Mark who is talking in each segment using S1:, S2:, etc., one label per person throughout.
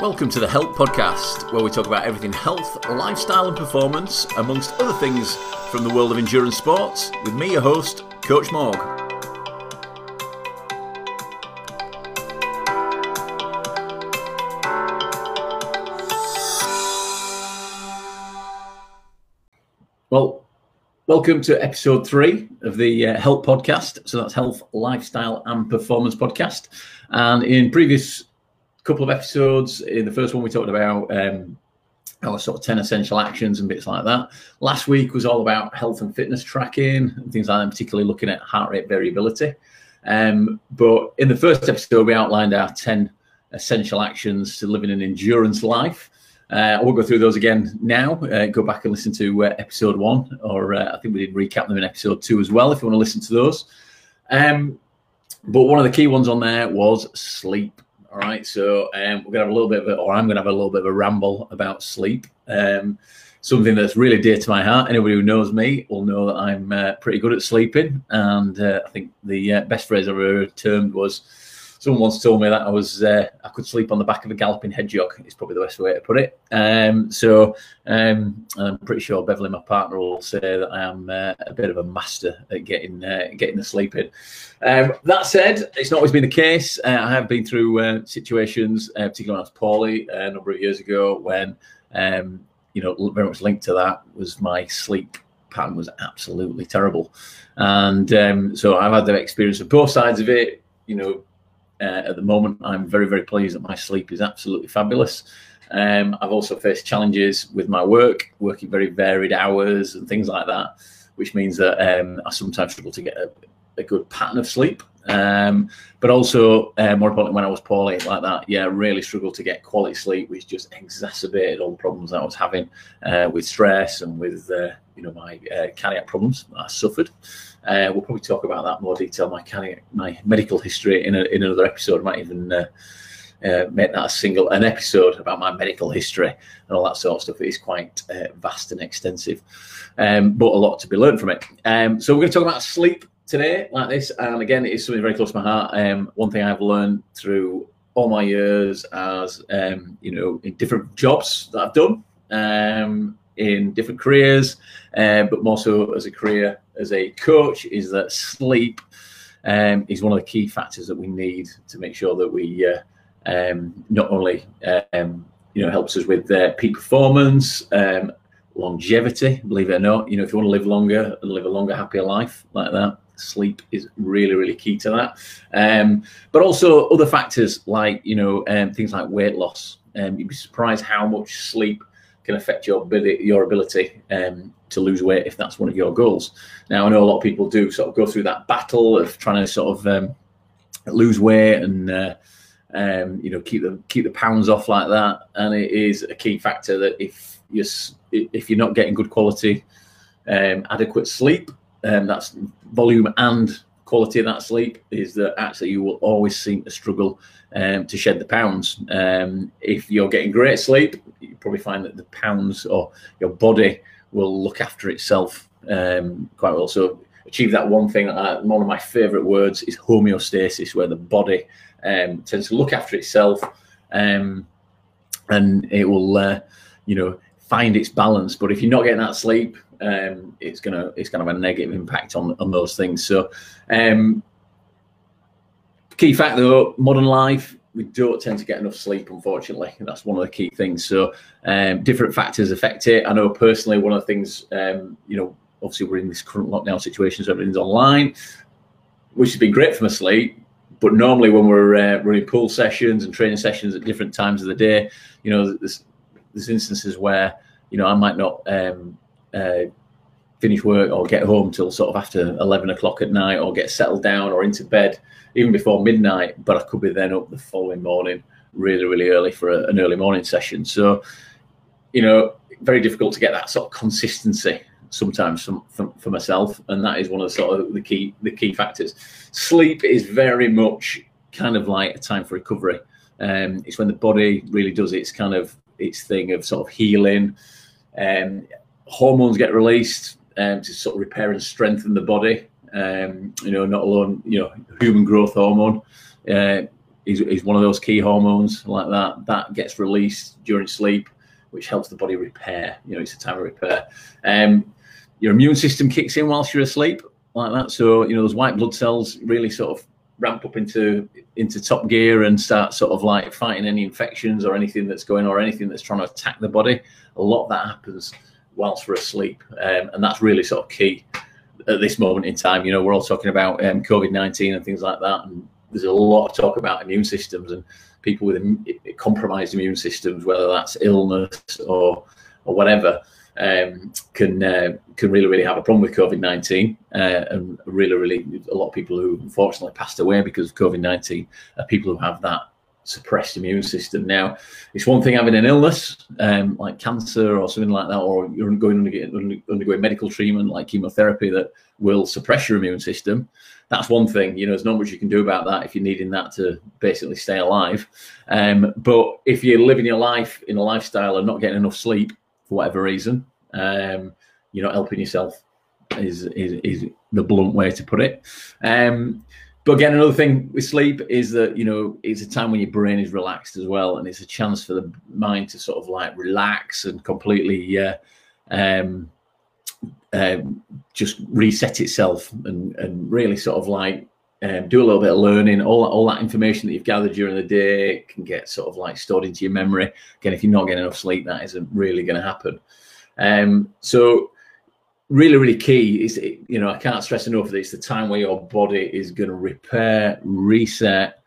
S1: Welcome to the Health Podcast, where we talk about everything health, lifestyle, and performance, amongst other things from the world of endurance sports, with me, your host, Coach Morg. Welcome to episode three of the uh, Health Podcast. So that's Health, Lifestyle, and Performance Podcast. And in previous couple of episodes. In the first one, we talked about um, our sort of 10 essential actions and bits like that. Last week was all about health and fitness tracking and things like that, particularly looking at heart rate variability. Um, but in the first episode, we outlined our 10 essential actions to living an endurance life. Uh, I won't go through those again now. Uh, go back and listen to uh, episode one, or uh, I think we did recap them in episode two as well, if you want to listen to those. Um, but one of the key ones on there was sleep. All right, so um, we're gonna have a little bit of, a, or I'm gonna have a little bit of a ramble about sleep. Um, something that's really dear to my heart. Anybody who knows me will know that I'm uh, pretty good at sleeping, and uh, I think the best phrase I've ever termed was someone once told me that I was uh, I could sleep on the back of a galloping hedgehog. Is probably the best way to put it. Um, so um, I'm pretty sure Beverly, my partner, will say that I am uh, a bit of a master at getting uh, getting the sleep in. Um, that said, it's not always been the case. Uh, I have been through uh, situations, uh, particularly when I was poorly a number of years ago, when um, you know very much linked to that was my sleep pattern was absolutely terrible, and um, so I've had the experience of both sides of it. You know, uh, at the moment, I'm very, very pleased that my sleep is absolutely fabulous. Um, I've also faced challenges with my work, working very varied hours and things like that, which means that um, I sometimes struggle to get a, a good pattern of sleep. Um, but also, uh, more importantly, when I was poorly like that, yeah, really struggled to get quality sleep, which just exacerbated all the problems that I was having uh, with stress and with, uh, you know, my uh, cardiac problems I suffered. Uh, we'll probably talk about that more detail. My my medical history in, a, in another episode. I might even uh, uh, make that a single an episode about my medical history and all that sort of stuff. It is quite uh, vast and extensive, um, but a lot to be learned from it. Um, so we're going to talk about sleep today, like this, and again, it is something very close to my heart. Um, one thing I've learned through all my years as um, you know in different jobs that I've done um, in different careers, uh, but more so as a career as a coach, is that sleep um, is one of the key factors that we need to make sure that we uh, um, not only um, you know helps us with uh, peak performance, um, longevity. Believe it or not, you know if you want to live longer and live a longer, happier life like that, sleep is really really key to that um, but also other factors like you know um, things like weight loss you'd be surprised how much sleep can affect your ability, your ability um, to lose weight if that's one of your goals. Now, I know a lot of people do sort of go through that battle of trying to sort of um, lose weight and uh, um, you know keep the keep the pounds off like that. And it is a key factor that if you if you're not getting good quality, um, adequate sleep, um, that's volume and quality of that sleep is that actually you will always seem to struggle um, to shed the pounds. Um, if you're getting great sleep, you probably find that the pounds or your body will look after itself um, quite well. So achieve that one thing. Uh, one of my favourite words is homeostasis, where the body um, tends to look after itself, um, and it will, uh, you know, find its balance. But if you're not getting that sleep, um, it's gonna it's gonna have a negative impact on on those things. So, um, key fact though, modern life we don't tend to get enough sleep, unfortunately. And that's one of the key things. So, um, different factors affect it. I know personally, one of the things, um, you know, obviously we're in this current lockdown situation, so everything's online, which has been great for my sleep. But normally, when we're uh, running pool sessions and training sessions at different times of the day, you know, there's, there's instances where you know I might not um, uh, finish work or get home till sort of after 11 o'clock at night or get settled down or into bed even before midnight but i could be then up the following morning really really early for a, an early morning session. So you know very difficult to get that sort of consistency sometimes from, from, for myself and that is one of the sort of the key the key factors. Sleep is very much kind of like a time for recovery. Um, it's when the body really does its kind of its thing of sort of healing. Um, hormones get released um, to sort of repair and strengthen the body. Um, you know, not alone, you know, human growth hormone uh, is, is one of those key hormones like that. That gets released during sleep, which helps the body repair. You know, it's a time of repair. Um, your immune system kicks in whilst you're asleep like that. So, you know, those white blood cells really sort of ramp up into into top gear and start sort of like fighting any infections or anything that's going on or anything that's trying to attack the body. A lot of that happens whilst we're asleep, um, and that's really sort of key at this moment in time. You know, we're all talking about um, COVID nineteen and things like that, and there's a lot of talk about immune systems and people with compromised immune systems, whether that's illness or or whatever um, can uh, can really really have a problem with COVID nineteen, uh, and really really a lot of people who unfortunately passed away because of COVID nineteen are people who have that suppressed immune system. Now, it's one thing having an illness um, like cancer or something like that, or you're going undergoing, undergoing medical treatment like chemotherapy that will suppress your immune system. That's one thing. You know, there's not much you can do about that if you're needing that to basically stay alive. Um, but if you're living your life in a lifestyle and not getting enough sleep, for whatever reason, um, you're not helping yourself. Is, is is the blunt way to put it. Um, but again, another thing with sleep is that you know it's a time when your brain is relaxed as well, and it's a chance for the mind to sort of like relax and completely uh, um, um, just reset itself and and really sort of like um, do a little bit of learning. All all that information that you've gathered during the day can get sort of like stored into your memory. Again, if you're not getting enough sleep, that isn't really going to happen. Um, so really, really key is, you know, I can't stress enough that it's the time where your body is going to repair, reset,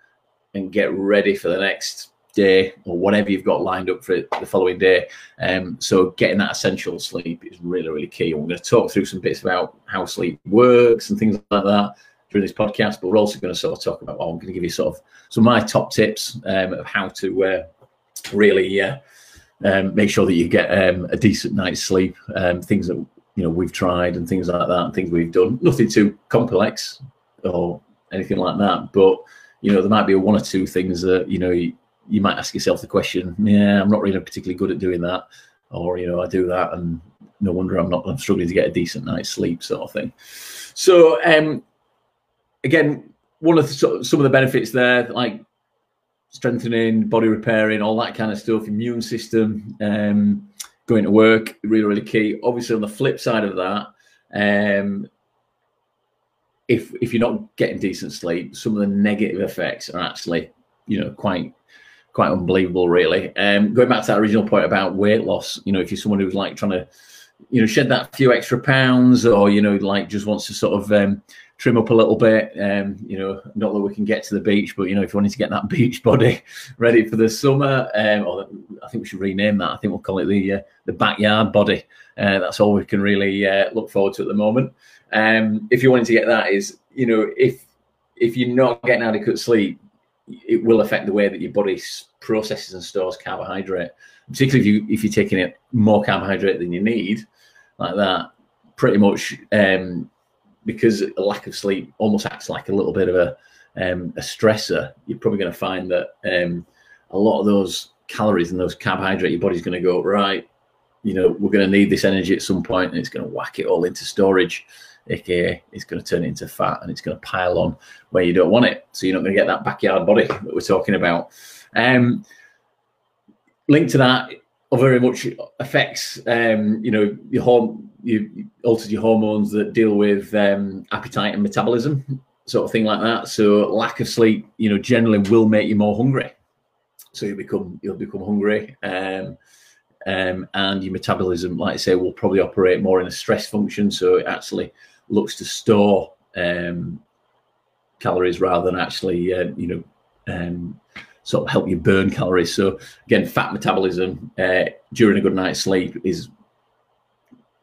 S1: and get ready for the next day or whatever you've got lined up for the following day. Um, so getting that essential sleep is really, really key. And we're going to talk through some bits about how sleep works and things like that during this podcast, but we're also going to sort of talk about, well, I'm going to give you sort of some of my top tips um, of how to uh, really uh, um, make sure that you get um, a decent night's sleep. Um, things that you know we've tried and things like that, and things we've done. Nothing too complex or anything like that, but you know there might be one or two things that you know you, you might ask yourself the question, yeah, I'm not really particularly good at doing that, or you know I do that and no wonder I'm not I'm struggling to get a decent night's sleep, sort of thing. So um, again, one of the, some of the benefits there, like strengthening, body repairing, all that kind of stuff, immune system, um, going to work, really, really key. Obviously, on the flip side of that, um, if if you're not getting decent sleep, some of the negative effects are actually, you know, quite quite unbelievable, really. Um, going back to that original point about weight loss, you know, if you're someone who's like trying to, you know, shed that few extra pounds, or you know, like just wants to sort of um, trim up a little bit. Um, you know, not that we can get to the beach, but you know, if you wanted to get that beach body ready for the summer, um, or I think we should rename that. I think we'll call it the uh, the backyard body. Uh, that's all we can really uh, look forward to at the moment. Um, if you wanted to get that, is you know, if if you're not getting adequate sleep, it will affect the way that your body processes and stores carbohydrate. Particularly if you if you're taking it more carbohydrate than you need, like that, pretty much um, because a lack of sleep almost acts like a little bit of a um, a stressor, you're probably going to find that um, a lot of those calories and those carbohydrate, your body's going to go right. You know, we're going to need this energy at some point, and it's going to whack it all into storage. aka it's going to turn it into fat and it's going to pile on where you don't want it. So you're not going to get that backyard body that we're talking about. Um, linked to that, very much affects um, you know your home you alters your hormones that deal with um, appetite and metabolism, sort of thing like that. So lack of sleep, you know, generally will make you more hungry. So you become you'll become hungry, um, um, and your metabolism, like I say, will probably operate more in a stress function. So it actually looks to store um, calories rather than actually, uh, you know, um, sort of help you burn calories. So again, fat metabolism uh, during a good night's sleep is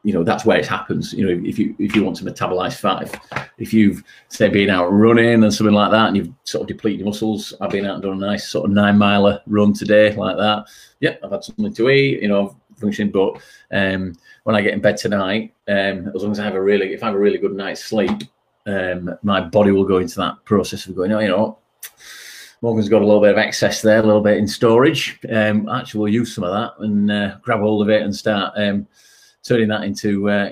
S1: you know that's where it happens. You know if you if you want to metabolize fat if you've say been out running and something like that and you've sort of depleted your muscles i've been out and done a nice sort of nine miler run today like that. Yeah i've had something to eat you know functioning. But um, when i get in bed tonight um, as long as i have a really if i have a really good night's sleep um, my body will go into that process of going oh you know Morgan's got a little bit of excess there, a little bit in storage. Um, actually, we'll use some of that and uh, grab hold of it and start um, turning that into uh,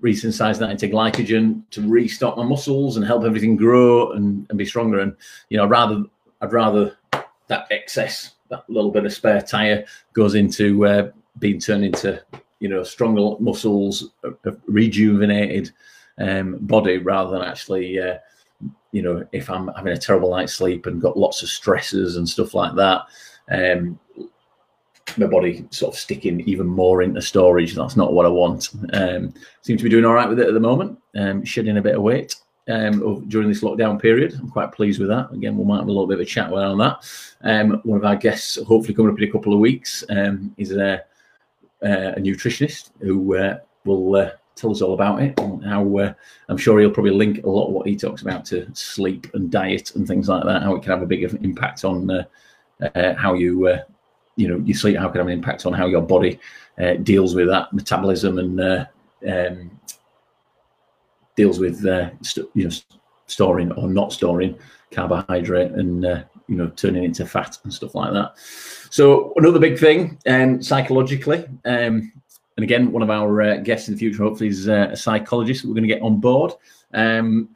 S1: resynthesizing that into glycogen to restock my muscles and help everything grow and, and be stronger. And you know, rather I'd rather that excess, that little bit of spare tire, goes into uh, being turned into you know stronger muscles, a, a rejuvenated um, body, rather than actually. Uh, you know, if I'm having a terrible night's sleep and got lots of stresses and stuff like that, um, my body sort of sticking even more into storage. That's not what I want. Um, seem to be doing all right with it at the moment. Um, shedding a bit of weight um, during this lockdown period. I'm quite pleased with that. Again, we might have a little bit of a chat around that. Um, one of our guests, hopefully coming up in a couple of weeks, um, is a, a, nutritionist who uh, will uh, tell us all about it and how uh, I'm sure he'll probably link a lot of what he talks about to sleep and diet and things like that, how it can have a big impact on uh, uh, how you uh, you know your sleep how it can have an impact on how your body uh, deals with that metabolism and uh, um, deals with st- you know storing or not storing carbohydrate and you know turning into fat and stuff like that. So another big thing um, psychologically. Um, and again, one of our uh, guests in the future, hopefully, is uh, a psychologist that we're going to get on board. Um,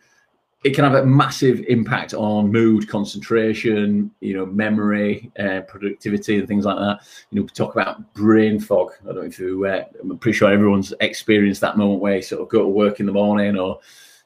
S1: it can have a massive impact on mood, concentration, you know, memory, uh, productivity, and things like that. You know, we talk about brain fog. I don't know if you, uh, I'm pretty sure everyone's experienced that moment where you sort of go to work in the morning or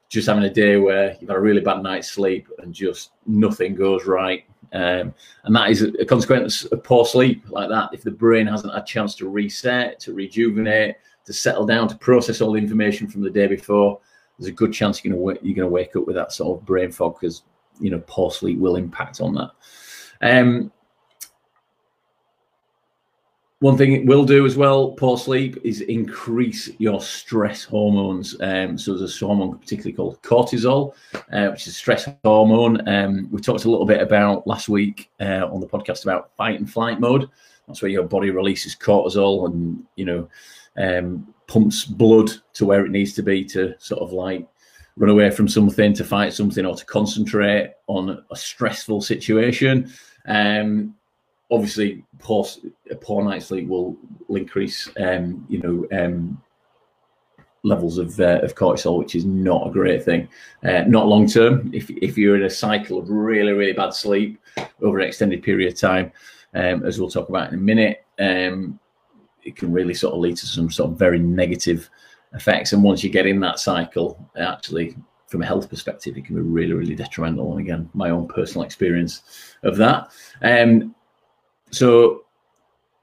S1: just having a day where you've had a really bad night's sleep and just nothing goes right. Um, and that is a consequence of poor sleep, like that. If the brain hasn't had a chance to reset, to rejuvenate, to settle down, to process all the information from the day before, there's a good chance you're going to you're going to wake up with that sort of brain fog because you know poor sleep will impact on that. Um, one thing it will do as well, poor sleep, is increase your stress hormones. Um, so there's a hormone particularly called cortisol, uh, which is a stress hormone. Um, we talked a little bit about last week uh, on the podcast about fight and flight mode. That's where your body releases cortisol and you know um, pumps blood to where it needs to be to sort of like run away from something, to fight something, or to concentrate on a stressful situation. Um, obviously, poor, a poor night's sleep will, will increase, um, you know, um, levels of, uh, of cortisol, which is not a great thing. Uh, not long term. If, if you're in a cycle of really, really bad sleep over an extended period of time, um, as we'll talk about in a minute, um, it can really sort of lead to some sort of very negative effects. And once you get in that cycle, actually, from a health perspective, it can be really, really detrimental. And again, my own personal experience of that. Um, so,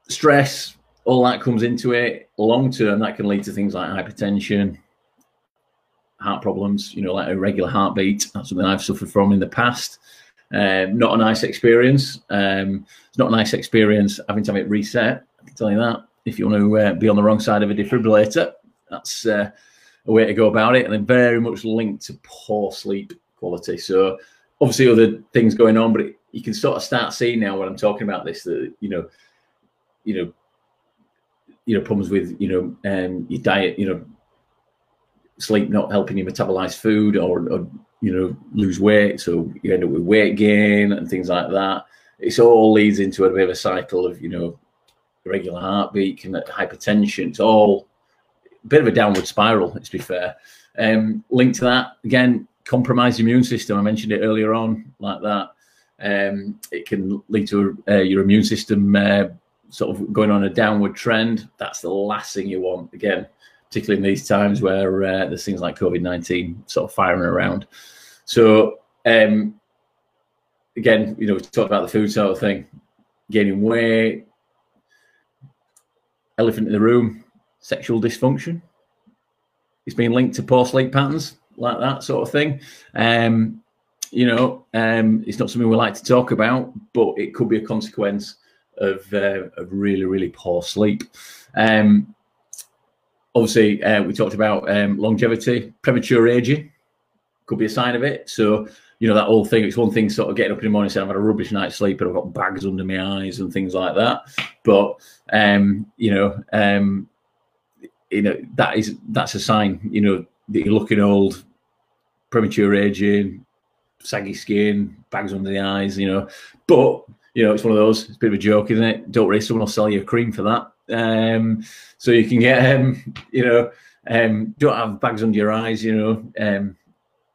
S1: stress, all that comes into it. Long term, that can lead to things like hypertension, heart problems, you know, like irregular heartbeat. That's something I've suffered from in the past. Um, not a nice experience. Um, it's not a nice experience having to have it reset. I can tell you that if you want to uh, be on the wrong side of a defibrillator, that's uh, a way to go about it. And then very much linked to poor sleep quality. So obviously other things going on, but it, you can sort of start seeing now when I'm talking about this that you know, you know, you know problems with you know um, your diet, you know, sleep not helping you metabolize food or, or you know lose weight, so you end up with weight gain and things like that. It all leads into a bit of a cycle of you know irregular heartbeat, and hypertension. It's all a bit of a downward spiral, let's be fair. Um, linked to that, again, compromised immune system. I mentioned it earlier on, like that. Um, it can lead to uh, your immune system uh, sort of going on a downward trend. That's the last thing you want. Again, particularly in these times where uh, there's things like COVID 19 sort of firing around. So, um, again, you know, we talked about the food sort of thing, gaining weight, elephant in the room, sexual dysfunction. It's been linked to poor sleep patterns, like that sort of thing. Um, you know, um, it's not something we like to talk about, but it could be a consequence of, uh, really, really poor sleep. Um, obviously, uh, we talked about um, longevity, premature aging could be a sign of it. So you know, that whole thing. It's one thing sort of getting up in the morning saying I've had a rubbish night's sleep and I've got bags under my eyes and things like that. But um, you know, um, you know, that is that's a sign, you know, that you're looking old, premature aging, saggy skin, bags under the eyes, you know. But you know, it's one of those. It's a bit of a joke, isn't it? Don't worry, someone will sell you a cream for that. Um, so you can get, um, you know, um, don't have bags under your eyes. You know, um,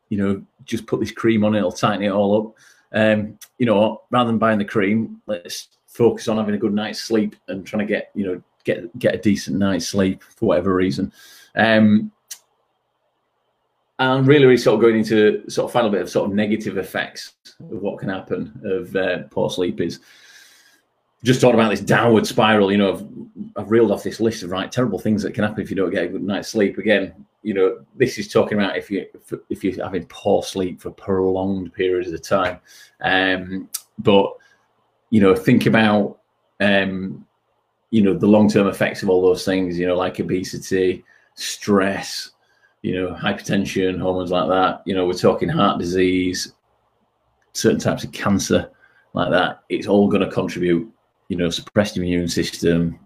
S1: you know, just put this cream on it; it'll tighten it all up. Um, you know, rather than buying the cream, let's focus on having a good night's sleep and trying to get, you know, get get a decent night's sleep for whatever reason. Um, and really, really sort of going into sort of final bit of sort of negative effects of what can happen of uh, poor sleep is just talking about this downward spiral. You know, I've, I've reeled off this list of right terrible things that can happen if you don't get a good night's sleep. Again, you know, this is talking about if you if you're having poor sleep for prolonged periods of time. Um, but you know, think about um, you know the long term effects of all those things. You know, like obesity, stress, you know, hypertension, hormones like that. You know, we're talking heart disease, certain types of cancer like that. It's all going to contribute. You know, suppressed immune system.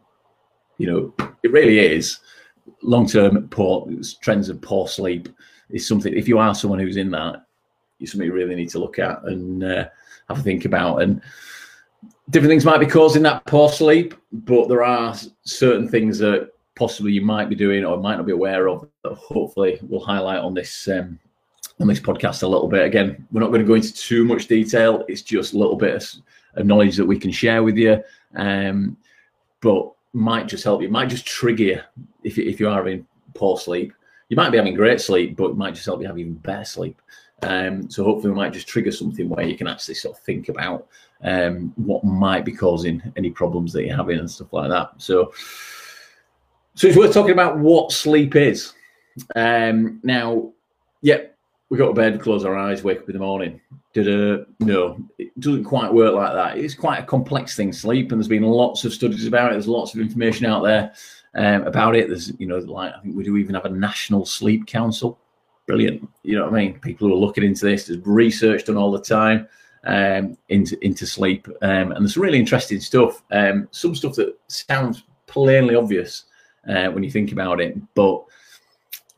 S1: You know, it really is long term poor trends of poor sleep is something. If you are someone who's in that, it's something you really need to look at and uh, have a think about. And different things might be causing that poor sleep, but there are certain things that possibly you might be doing or might not be aware of that hopefully we'll highlight on this um, on this podcast a little bit. Again, we're not going to go into too much detail. It's just a little bit of, of knowledge that we can share with you, um, but might just help you. Might just trigger you if if you are having poor sleep. You might be having great sleep, but might just help you have even better sleep. Um, so hopefully, we might just trigger something where you can actually sort of think about um, what might be causing any problems that you're having and stuff like that. So, so it's worth talking about what sleep is. Um, now, yeah, we go to bed, close our eyes, wake up in the morning. Did no, it doesn't quite work like that. It's quite a complex thing, sleep, and there's been lots of studies about it. There's lots of information out there um, about it. There's, you know, like I think we do even have a national sleep council. Brilliant. You know what I mean? People who are looking into this. There's research done all the time um, into into sleep, um, and there's some really interesting stuff. Um, some stuff that sounds plainly obvious uh, when you think about it, but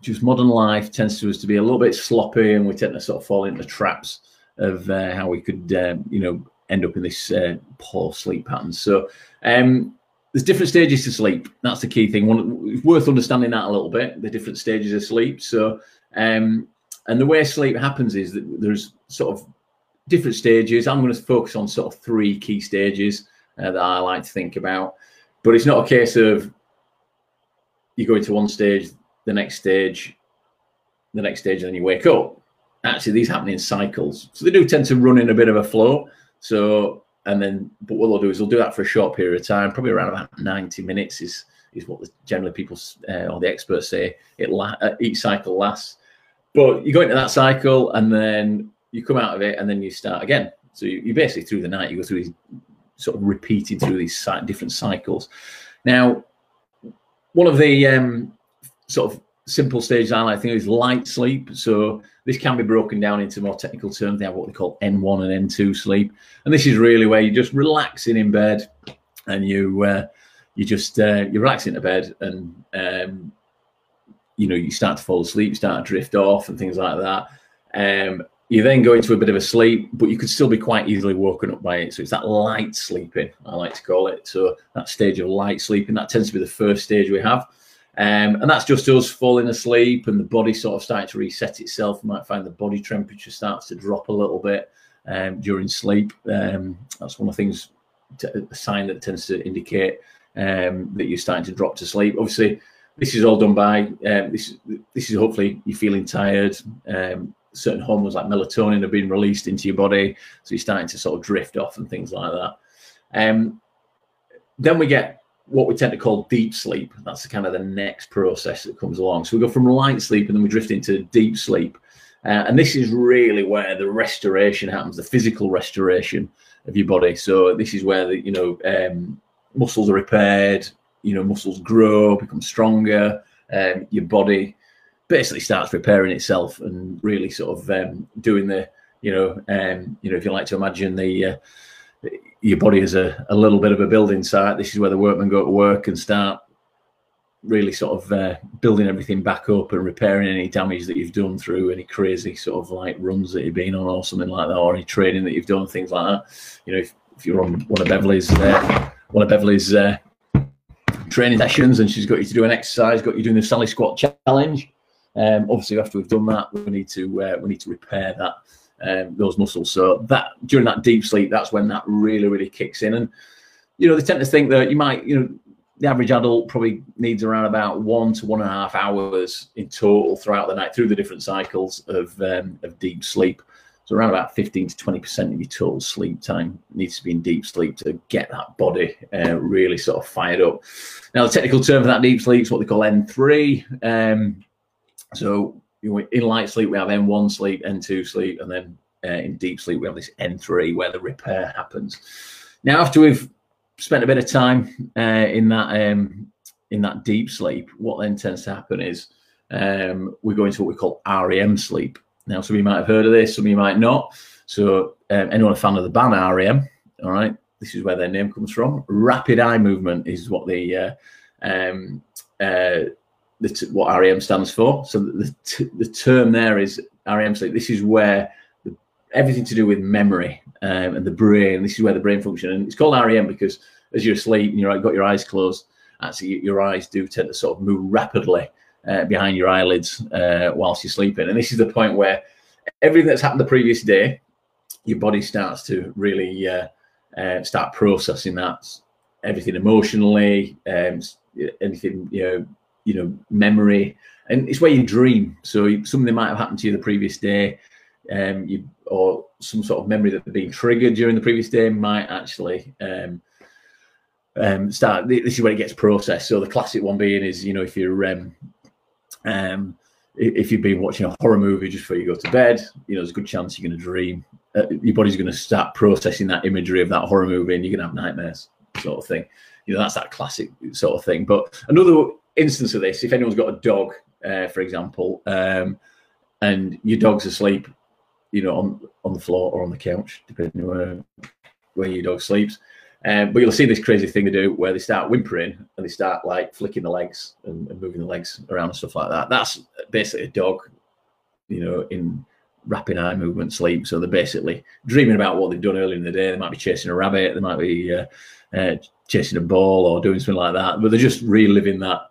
S1: just modern life tends to us to be a little bit sloppy, and we tend to sort of fall into traps of uh, how we could, um, you know, end up in this uh, poor sleep pattern. So um, there's different stages to sleep. That's the key thing. One, it's worth understanding that a little bit. The different stages of sleep. So um, and the way sleep happens is that there's sort of different stages. I'm going to focus on sort of three key stages uh, that I like to think about. But it's not a case of you go into one stage, the next stage, the next stage, and then you wake up. Actually, these happen in cycles. So they do tend to run in a bit of a flow. So, and then, but what they'll do is they'll do that for a short period of time, probably around about 90 minutes is is what generally people uh, or the experts say it la- uh, each cycle lasts. But you go into that cycle and then you come out of it and then you start again. So you, you basically through the night you go through these sort of repeating through these different cycles. Now, one of the um, sort of simple stages I like to think is light sleep. So this can be broken down into more technical terms. They have what they call N1 and N2 sleep, and this is really where you're just relaxing in bed and you uh, you just uh, you relax into bed and um, you know you start to fall asleep, start to drift off, and things like that. Um, you then go into a bit of a sleep, but you could still be quite easily woken up by it. So it's that light sleeping, I like to call it. So that stage of light sleeping, that tends to be the first stage we have. Um, and that's just us falling asleep and the body sort of starting to reset itself. You might find the body temperature starts to drop a little bit um, during sleep. Um, that's one of the things, a sign that tends to indicate um, that you're starting to drop to sleep. Obviously, this is all done by um, this. This is hopefully you're feeling tired. Certain hormones like melatonin are being released into your body, so you're starting to sort of drift off and things like that. Um, then we get what we tend to call deep sleep. That's kind of the next process that comes along. So we go from light sleep and then we drift into deep sleep. Uh, and this is really where the restoration happens, the physical restoration of your body. So this is where the you know um, muscles are repaired, you know, muscles grow, become stronger, um, your body basically starts repairing itself and really sort of um, doing the, you know, um, you know, if you like to imagine the uh, your body as a, a little bit of a building site, this is where the workmen go to work and start really sort of uh, building everything back up and repairing any damage that you've done through any crazy sort of like runs that you've been on or something like that, or any training that you've done, things like that. You know, if, if you're on one of Beverly's uh, one of Beverly's uh, training sessions, and she's got you to do an exercise, got you doing the Sally squat challenge. Um, obviously, after we've done that, we need to uh, we need to repair that um, those muscles. So that during that deep sleep, that's when that really really kicks in. And you know, they tend to think that you might, you know, the average adult probably needs around about one to one and a half hours in total throughout the night through the different cycles of um, of deep sleep. So around about 15 to 20 percent of your total sleep time needs to be in deep sleep to get that body uh, really sort of fired up. Now the technical term for that deep sleep is what they call N3. Um, so you know, in light sleep we have N1 sleep, N2 sleep, and then uh, in deep sleep we have this N3 where the repair happens. Now after we've spent a bit of time uh, in that um, in that deep sleep, what then tends to happen is um, we go into what we call REM sleep. Now, some of you might have heard of this, some of you might not. So, um, anyone a fan of the band REM? All right, this is where their name comes from. Rapid eye movement is what the uh, um, uh, the t- what REM stands for. So the t- the term there is REM sleep. This is where the, everything to do with memory um, and the brain. This is where the brain function, and it's called REM because as you're asleep and you've got your eyes closed, actually your eyes do tend to sort of move rapidly uh, behind your eyelids uh, whilst you're sleeping. And this is the point where everything that's happened the previous day, your body starts to really uh, uh start processing that everything emotionally, um, anything you know, you know, memory, and it's where you dream. So something might have happened to you the previous day, um, you or some sort of memory that had been triggered during the previous day might actually. Um, um, start. This is where it gets processed. So the classic one being is, you know, if you're um, um, if you've been watching a horror movie just before you go to bed, you know, there's a good chance you're going to dream. Uh, your body's going to start processing that imagery of that horror movie and you're going to have nightmares, sort of thing. You know, that's that classic sort of thing. But another instance of this, if anyone's got a dog, uh, for example, um, and your dog's asleep, you know, on, on the floor or on the couch, depending on where, where your dog sleeps, um, but you'll see this crazy thing they do where they start whimpering and they start like flicking the legs and, and, moving the legs around and stuff like that. That's basically a dog, you know, in rapid eye movement sleep. So they're basically dreaming about what they've done earlier in the day. They might be chasing a rabbit, they might be uh, uh, chasing a ball or doing something like that. But they're just reliving that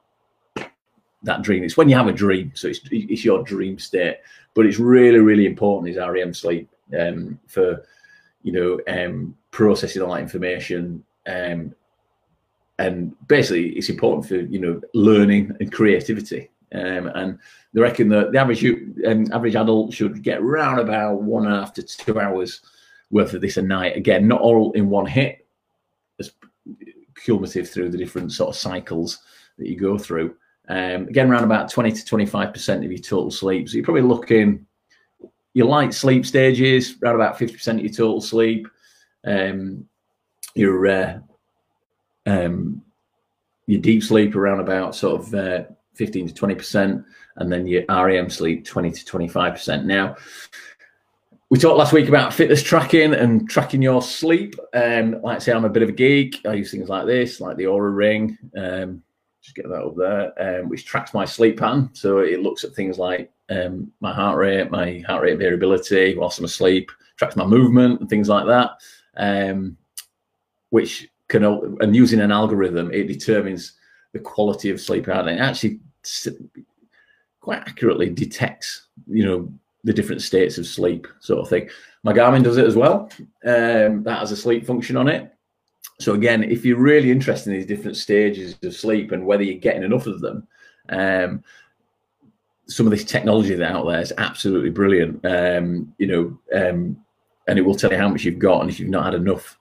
S1: that dream. It's when you have a dream, so it's it's your dream state. But it's really really important is REM sleep um, for you know um, processing all that information. Um, and basically, it's important for you know learning and creativity. Um, and they reckon that the average um, average adult should get around about one and a half to two hours worth of this a night. Again, not all in one hit, as cumulative through the different sort of cycles that you go through. Um, again, around about 20 to 25% of your total sleep. So you're probably looking your light sleep stages, around about 50% of your total sleep um, your uh, um, your deep sleep around about sort of uh, 15 to 20 percent, and then your REM sleep 20 to 25 percent. Now, we talked last week about fitness tracking and tracking your sleep. Um, like I say, I'm a bit of a geek. I use things like this, like the Oura Ring. Um, just get that up there, um, which tracks my sleep pattern. So it looks at things like um, my heart rate, my heart rate variability whilst I'm asleep, tracks my movement and things like that um, which can and using an algorithm, it determines the quality of sleep out and actually quite accurately detects, you know, the different states of sleep, sort of thing. My Garmin does it as well. Um, that has a sleep function on it. So again, if you're really interested in these different stages of sleep and whether you're getting enough of them, um, some of this technology that's out there is absolutely brilliant. Um, you know, um, and it will tell you how much you've got and if you've not had enough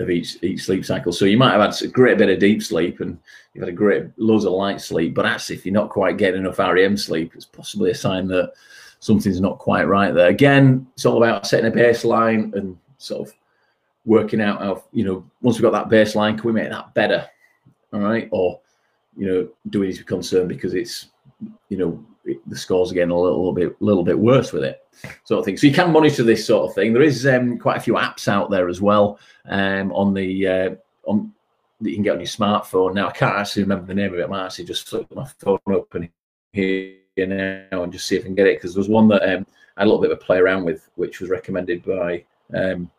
S1: of each each sleep cycle. So you might have had a great bit of deep sleep and you've had a great loads of light sleep, but actually if you're not quite getting enough REM sleep, it's possibly a sign that something's not quite right there. Again, it's all about setting a baseline and sort of working out how you know once we've got that baseline, can we make that better? All right, or you know, do we need to be concerned because it's you know the scores are getting a little, bit little bit worse with it sort of thing. So you can monitor this sort of thing. There is um, quite a few apps out there as well um, on the uh, on that you can get on your smartphone. Now I can't actually remember the name of it. I might actually just flip my phone open here now and just see if I can get it because there was one that um, I had a little bit of a play around with, which was recommended by um,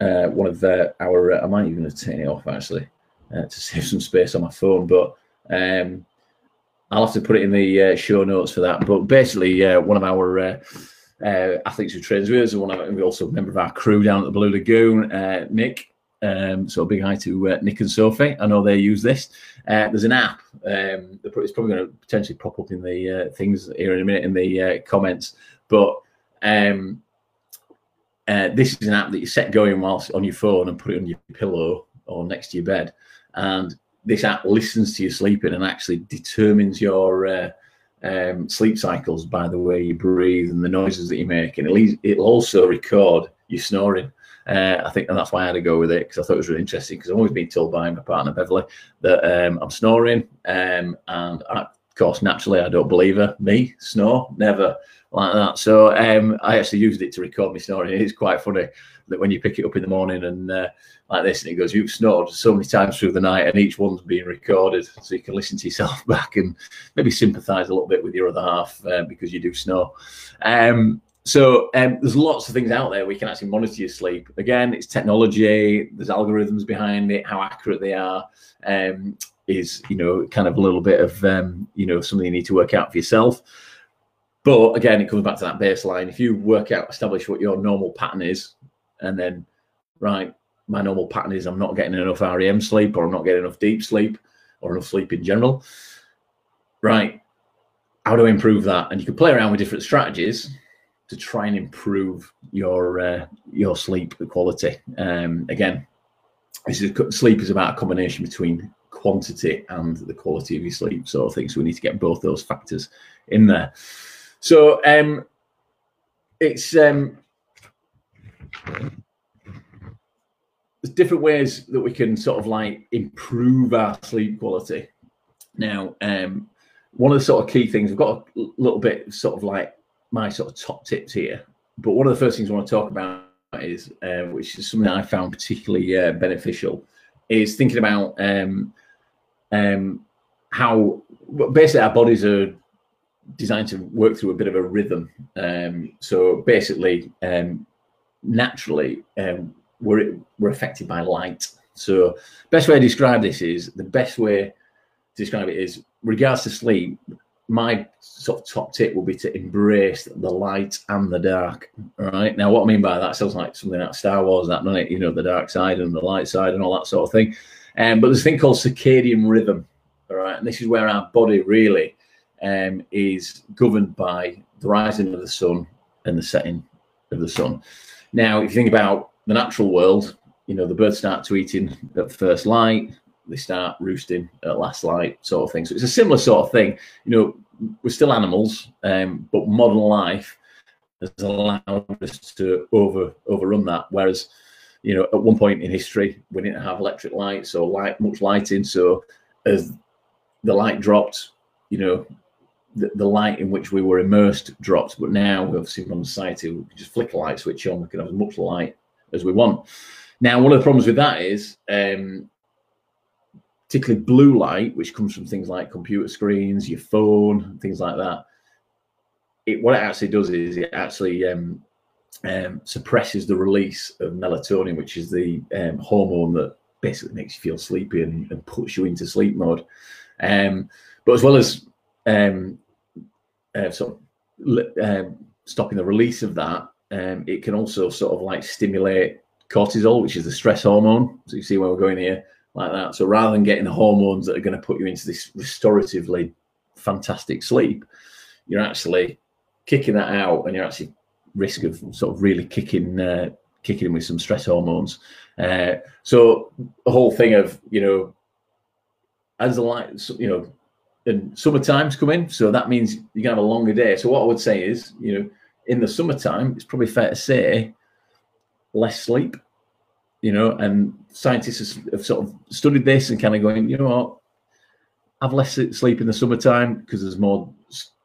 S1: uh, one of uh, our. Uh, I might even have taken it off actually. uh, to save some space on my phone. But um, I'll have to put it in the uh, show notes for that. But basically, uh, one of our uh, athletes who trains with us, one of we also a member of our crew down at the Blue Lagoon, Nick. Um, so a big hi to Nick and Sophie. I know they use this. there's an app. Um, it's probably going to potentially pop up in the things here in a minute in the comments. But um, this is an app that you set going whilst on your phone and put it on your pillow or next to your bed, and this app listens to you sleeping and actually determines your uh, um, sleep cycles by the way you breathe and the noises that you make, and it'll, also record you snoring. Uh, I think, and that's why I had to go with it because I thought it was really interesting. Because I've always been told by my partner Beverly that um, I'm snoring, um, and I, course, naturally, I don't believe her. Me snore, never like that. So um, I actually used it to record me snoring. It's quite funny that when you pick it up in the morning and uh, like this, and it goes, "You've snored so many times through the night," and each one's being recorded, so you can listen to yourself back and maybe sympathise a little bit with your other half uh, because you do snore. Um, so um, there's lots of things out there we can actually monitor your sleep. Again, it's technology. There's algorithms behind it. How accurate they are um, is, you know, kind of a little bit of, um, you know, something you need to work out for yourself. But again, it comes back to that baseline. If you work out, establish what your normal pattern is, and then, right, my normal pattern is I'm not getting enough REM sleep or I'm not getting enough deep sleep or enough sleep in general. Right. How do I improve that? And you can play around with different strategies to try and improve your uh, your sleep quality. Um, again, this is, sleep is about a combination between quantity and the quality of your sleep sort of thing. So we need to get both those factors in there. So um, it's um, there's different ways that we can sort of like improve our sleep quality. Now, um, one of the sort of key things, we've got a little bit sort of like my sort of top tips here, but one of the first things I want to talk about is, uh, which is something I found particularly uh, beneficial, is thinking about um, um, how basically our bodies are designed to work through a bit of a rhythm. Um, so basically, um, naturally, um, we're, we're affected by light. So best way to describe this is the best way to describe it is regards to sleep, my sort of top tip will be to embrace the light and the dark. Right. Now, what I mean by that sounds like something out of Star Wars, that it? You know, the dark side and the light side and all that sort of thing. Um, but there's a thing called circadian rhythm. All right. And this is where our body really um, is governed by the rising of the sun and the setting of the sun. Now, if you think about the natural world, you know, the birds start tweeting at first light, they start roosting at last light, sort of thing. So it's a similar sort of thing. You know, we're still animals, um, but modern life has allowed us to over overrun that. Whereas, you know, at one point in history, we didn't have electric lights or light much lighting. So as the light dropped, you know, the, the, light in which we were immersed dropped. But now, we obviously, from society, we can just flick a light switch on. We can have as much light as we want. Now, one of the problems with that is, um, particularly blue light, which comes from things like computer screens, your phone, things like that. It what it actually does is it actually um, um, suppresses the release of melatonin, which is the um, hormone that basically makes you feel sleepy and, and puts you into sleep mode. Um, but as well as um, uh, sort of um, stopping the release of that, um, it can also sort of like stimulate cortisol, which is the stress hormone. So you see where we're going here, like that. So rather than getting the hormones that are going to put you into this restoratively fantastic sleep, you're actually kicking that out, and you're actually risk of sort of really kicking uh, kicking in with some stress hormones. Uh, so the whole thing of you know, as the light, you know, and summertime's coming, so that means you're gonna have a longer day. So what I would say is, you know, in the summertime, it's probably fair to say less sleep, you know, and scientists have sort of studied this and kind of going, you know what, have less sleep in the summertime because there's more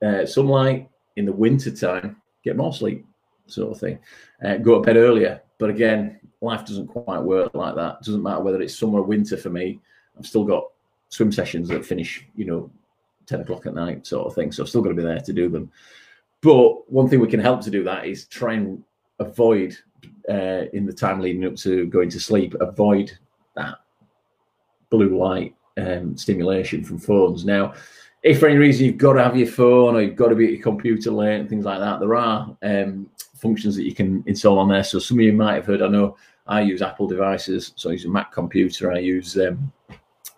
S1: uh, sunlight. In the winter time, get more sleep, sort of thing. Uh, go to bed earlier. But again, life doesn't quite work like that. It doesn't matter whether it's summer or winter for me. I've still got swim sessions that finish, you know, 10 o'clock at night, sort of thing. So I've still got to be there to do them. But one thing we can help to do that is try and avoid uh, in the time leading up to going to sleep, avoid that blue light um, stimulation from phones. Now, if for any reason you've got to have your phone or you've got to be at your computer late and things like that, there are um, functions that you can install on there. So some of you might have heard. I know I use Apple devices, so I use a Mac computer. I use um,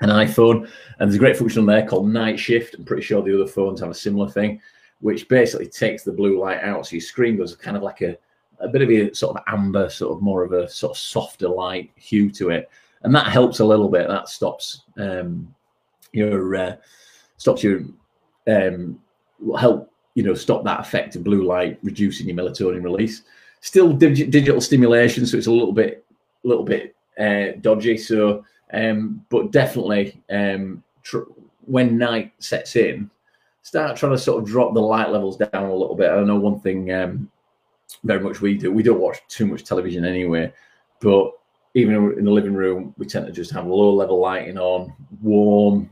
S1: an iPhone, and there's a great function on there called Night Shift. I'm pretty sure the other phones have a similar thing, which basically takes the blue light out, so your screen goes kind of like a a bit of a sort of amber, sort of more of a sort of softer light hue to it, and that helps a little bit. That stops um, your uh, stops your um, help you know stop that effect of blue light, reducing your melatonin release. Still dig- digital stimulation, so it's a little bit a little bit uh, dodgy. So, um, but definitely um, tr- when night sets in, start trying to sort of drop the light levels down a little bit. I know one thing um, very much we do. We don't watch too much television anyway, but even in the living room, we tend to just have low level lighting on, warm,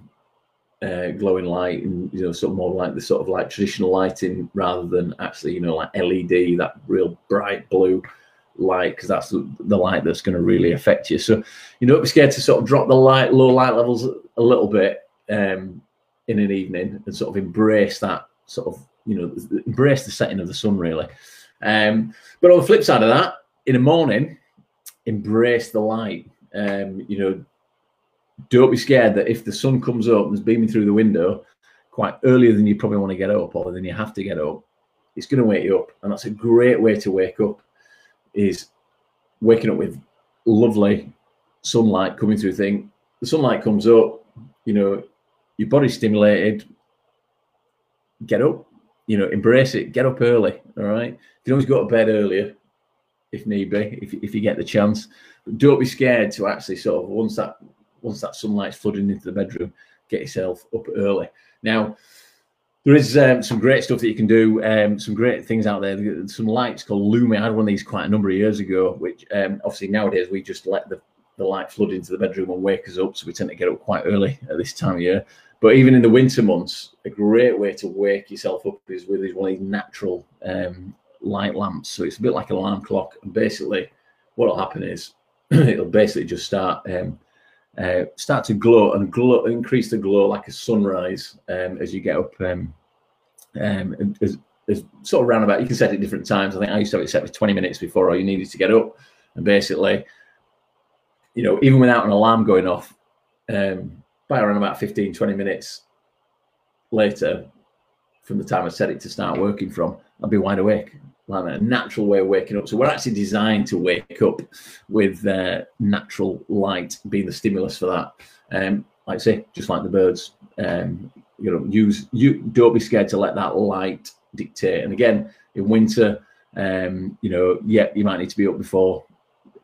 S1: uh, glowing light, and you know, sort of more like the sort of like traditional lighting rather than actually, you know, like LED, that real bright blue light, because that's the, light that's going to really affect you. So, you know, don't be scared to sort of drop the light, low light levels a little bit um, in an evening and sort of embrace that sort of, you know, embrace the setting of the sun really. Um, but on the flip side of that, in the morning, embrace the light. Um, you know, don't be scared that if the sun comes up and is beaming through the window quite earlier than you probably want to get up or than you have to get up, it's going to wake you up. And that's a great way to wake up is waking up with lovely sunlight coming through thing. The sunlight comes up, you know, your body's stimulated. Get up, you know, embrace it. Get up early. All right. You can always go to bed earlier if need be, if, if you get the chance. But don't be scared to actually sort of once that once that sunlight's flooding into the bedroom, get yourself up early. Now, there is um, some great stuff that you can do. Um, some great things out there. Some lights called Lumie. I had one of these quite a number of years ago. Which um, obviously nowadays we just let the, the light flood into the bedroom and wake us up. So we tend to get up quite early at this time of year. But even in the winter months, a great way to wake yourself up is with one of these natural um, light lamps. So it's a bit like an alarm clock. And basically, what will happen is it'll basically just start um, uh, start to glow and glow, increase the glow like a sunrise um, as you get up. Um, um, as, as sort of roundabout, you can set it different times. I think I used to have it set for 20 minutes before all you needed to get up. And basically, you know, even without an alarm going off, um, by around about 15, 20 minutes later, from the time I set it to start working from, I'd be wide awake. Like a natural way of waking up. So we're actually designed to wake up with uh, natural light being the stimulus for that. Um, like I say, just like the birds, um, you know, use you don't be scared to let that light dictate. And again, in winter, um, you know, yeah, you might need to be up before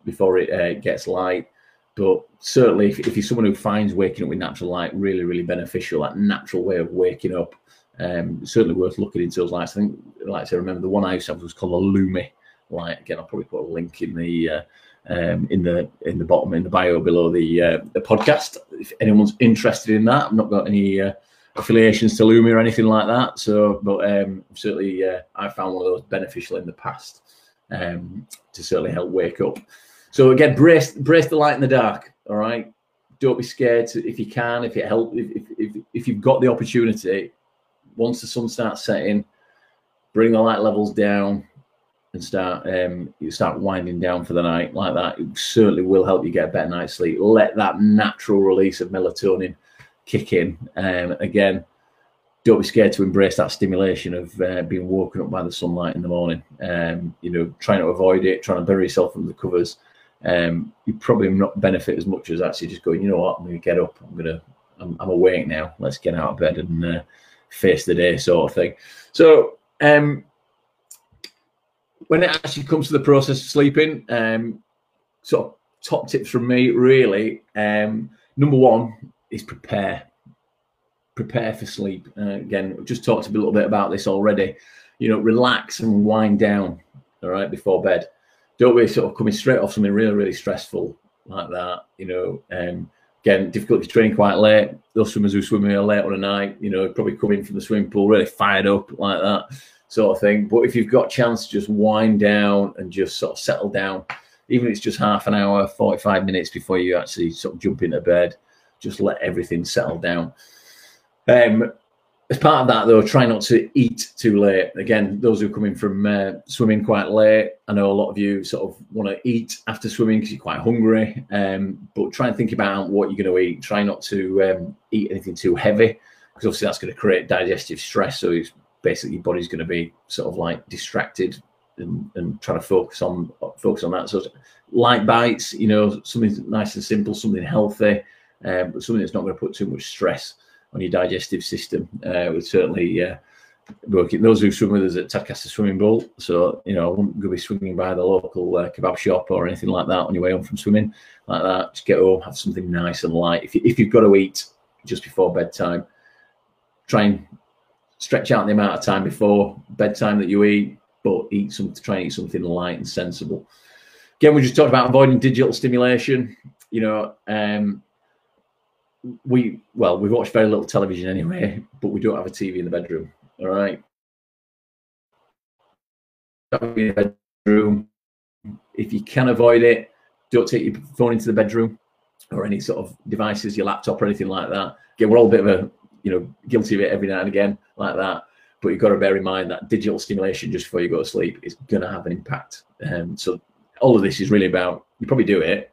S1: before it uh, gets light. But certainly, if, if, you're someone who finds waking up with natural light really, really beneficial, that natural way of waking up, um, certainly worth looking into those lights. I think, like I remember the one I used to have was called a Lumie light. Again, I'll probably put a link in the uh, um, in the in the bottom in the bio below the uh, the podcast. If anyone's interested in that, I've not got any uh, affiliations to Lumie or anything like that. So, but um, certainly, uh, I found one of those beneficial in the past um, to certainly help wake up. So again, brace brace the light in the dark. All right, don't be scared to, if you can, if it help, if, if, if you've got the opportunity. Once the sun starts setting, bring the light levels down and start um, you start winding down for the night like that. It certainly will help you get a better night's sleep. Let that natural release of melatonin kick in. Um, again, don't be scared to embrace that stimulation of uh, being woken up by the sunlight in the morning. Um, you know, trying to avoid it, trying to bury yourself under the covers um, you probably not benefit as much as actually just going, you know what, I'm going to get up, I'm going to, I'm, I'm awake now, let's get out of bed and uh, face the day, sort of thing. So, um, when it actually comes to the process of sleeping, um, sort of top tips from me, really. Um, number one is prepare. Prepare for sleep. Uh, again, we just talked a little bit about this already. You know, relax and wind down. All right, before bed don't be sort of coming straight off something really, really stressful like that. You know, um, again, difficult to train quite late. Those swimmers who swim here late on a night, you know, probably coming from the swimming pool really fired up like that sort of thing. But if you've got a chance to just wind down and just sort of settle down, even if it's just half an hour, 45 minutes before you actually sort of jump into bed, just let everything settle down. Um, as part of that, though, try not to eat too late. Again, those who are coming from uh, swimming quite late, I know a lot of you sort of want to eat after swimming because you're quite hungry. Um, but try and think about what you're going to eat. Try not to um, eat anything too heavy because obviously that's going to create digestive stress. So it's basically your body's going to be sort of like distracted and, and trying to focus on focus on that. So light bites, you know, something nice and simple, something healthy, um, but something that's not going to put too much stress on your digestive system uh, would certainly uh, working. Those who swim with us at Tadcaster Swimming Pool, so you know, I wouldn't go be swinging by the local uh, kebab shop or anything like that on your way home from swimming, like that. Just get home, have something nice and light. If, you, if you've got to eat just before bedtime, try and stretch out the amount of time before bedtime that you eat, but eat some, try and eat something light and sensible. Again, we just talked about avoiding digital stimulation. You know, um, we well we watch very little television anyway but we don't have a tv in the bedroom all right? Bedroom. If you can avoid it don't take your phone into the bedroom or any sort of devices your laptop or anything like that. Again we're all a bit of a you know guilty of it every now and again like that but you've got to bear in mind that digital stimulation just before you go to sleep is going to have an impact. Um, so all of this is really about you probably do it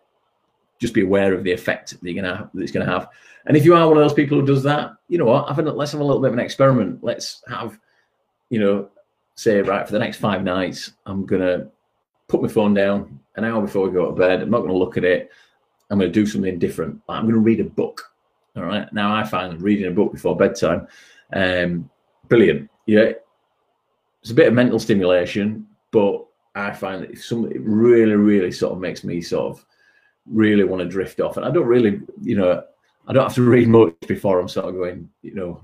S1: just be aware of the effect that you're gonna have, that it's gonna have. And if you are one of those people who does that, you know what? Have a, let's have a little bit of an experiment. Let's have, you know, say right for the next five nights, I'm gonna put my phone down an hour before we go to bed. I'm not gonna look at it. I'm gonna do something different. I'm gonna read a book. All right. Now I find reading a book before bedtime, um, brilliant. Yeah, it's a bit of mental stimulation, but I find that something it really, really sort of makes me sort of really want to drift off. And I don't really, you know, I don't have to read much before I'm sort of going, you know,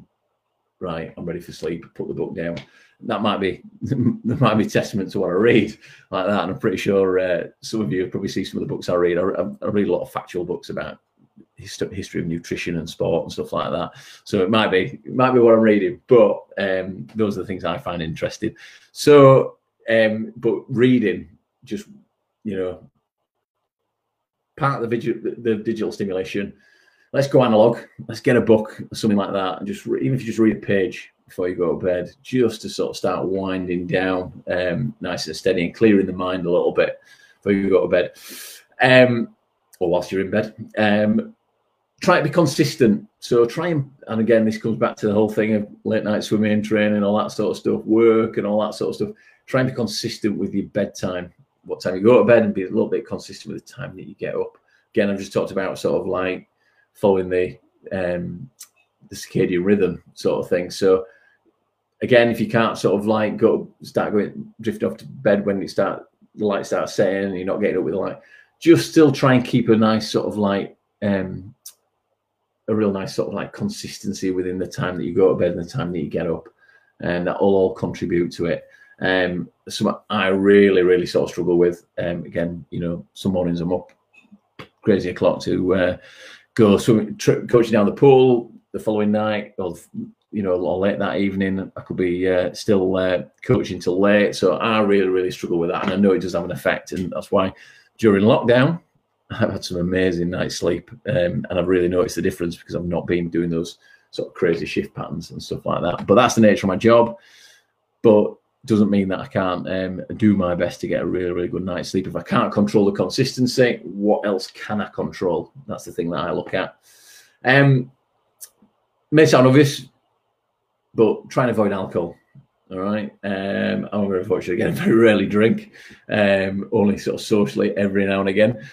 S1: right, I'm ready for sleep, put the book down. That might be that might be testament to what I read like that. And I'm pretty sure uh, some of you probably see some of the books I read. I, I read a lot of factual books about history of nutrition and sport and stuff like that. So it might be it might be what I'm reading, but um, those are the things I find interesting. So, um, but reading just you know part of the, the digital stimulation. Let's go analog. Let's get a book or something like that, and just even if you just read a page before you go to bed, just to sort of start winding down, um, nice and steady, and clearing the mind a little bit before you go to bed, um, or whilst you're in bed. Um, try to be consistent. So try and, and again, this comes back to the whole thing of late night swimming, training, all that sort of stuff, work, and all that sort of stuff. Try and be consistent with your bedtime what time you go to bed and be a little bit consistent with the time that you get up. Again, I've just talked about sort of like following the um, the circadian rhythm sort of thing. So again, if you can't sort of like go start going drift off to bed when you start the light starts setting and you're not getting up with the light, just still try and keep a nice sort of like um, a real nice sort of like consistency within the time that you go to bed and the time that you get up, and that will all contribute to it. Um, some I really, really sort of struggle with. Um, again, you know, some mornings I'm up crazy o'clock to uh, go swimming, tr- coaching down the pool the following night, or you know, or late that evening. I could be uh, still uh, coaching till late, so I really, really struggle with that, and I know it does have an effect, and that's why during lockdown I've had some amazing night's sleep, um, and I've really noticed the difference because I've not been doing those sort of crazy shift patterns and stuff like that. But that's the nature of my job. But doesn't mean that I can't um, do my best to get a really, really good night's sleep. If I can't control the consistency, what else can I control? That's the thing that I look at. Um, may sound obvious, but try and avoid alcohol. All right. Um, I'm very fortunate again, very rarely drink, um, only sort of socially every now and again.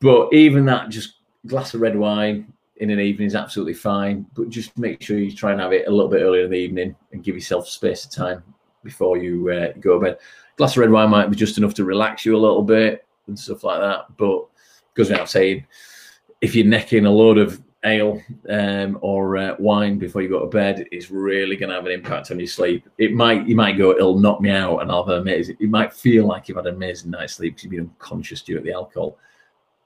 S1: But even that, just glass of red wine in an evening is absolutely fine. But just make sure you try and have it a little bit earlier in the evening and give yourself space of time before you uh, go to bed. A glass of red wine might be just enough to relax you a little bit and stuff like that. But goes without saying, if you're necking a load of ale um, or uh, wine before you go to bed, it's really going to have an impact on your sleep. It might, you might go, it'll knock me out, and I'll have amazing. You might feel like you've had an amazing night's sleep because you've been unconscious due to the alcohol,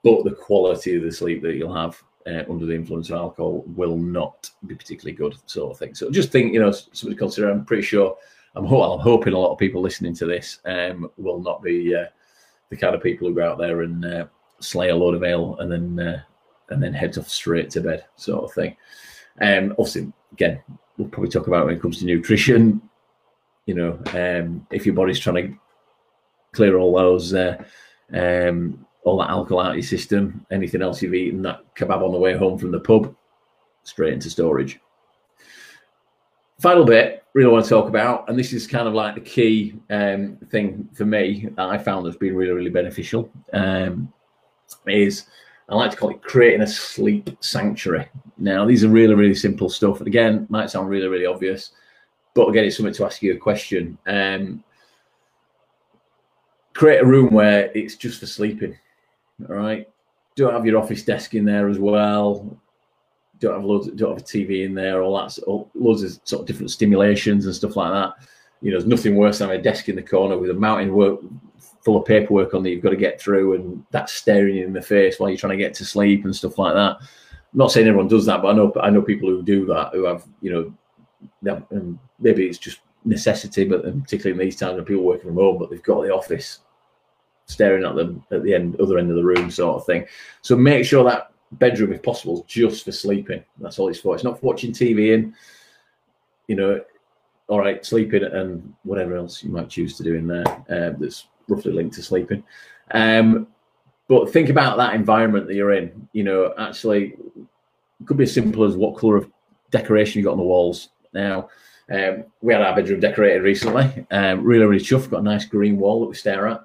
S1: but the quality of the sleep that you'll have uh, under the influence of alcohol will not be particularly good, sort of thing. So just think, you know, something to consider. I'm pretty sure I'm, ho- I'm hoping a lot of people listening to this um, will not be uh, the kind of people who go out there and uh, slay a load of ale and then uh, and then heads off straight to bed, sort of thing. Um, obviously, again, we'll probably talk about when it comes to nutrition. You know, um, if your body's trying to clear all those, uh, um, all that alcohol out of your system, anything else you've eaten, that kebab on the way home from the pub, straight into storage. Final bit, really want to talk about, and this is kind of like the key um, thing for me that I found that's been really, really beneficial, um, is I like to call it creating a sleep sanctuary. Now, these are really, really simple stuff. Again, might sound really, really obvious, but again, it's something to ask you a question. Um, create a room where it's just for sleeping. All right. Don't have your office desk in there as well. Don't have loads. Don't have a TV in there. All that. All, loads of sort of different stimulations and stuff like that. You know, there's nothing worse than a desk in the corner with a mountain work full of paperwork on that you've got to get through, and that's staring you in the face while you're trying to get to sleep and stuff like that. I'm not saying everyone does that, but I know I know people who do that who have you know, have, maybe it's just necessity, but particularly in these times when people working from home, but they've got the office staring at them at the end other end of the room, sort of thing. So make sure that bedroom, if possible, just for sleeping. That's all it's for. It's not for watching TV in. You know, all right, sleeping and whatever else you might choose to do in there. Uh, that's roughly linked to sleeping. Um, but think about that environment that you're in. You know, actually, it could be as simple as what color of decoration you got on the walls. Now, um, we had our bedroom decorated recently. Um, really, really chuffed. Got a nice green wall that we stare at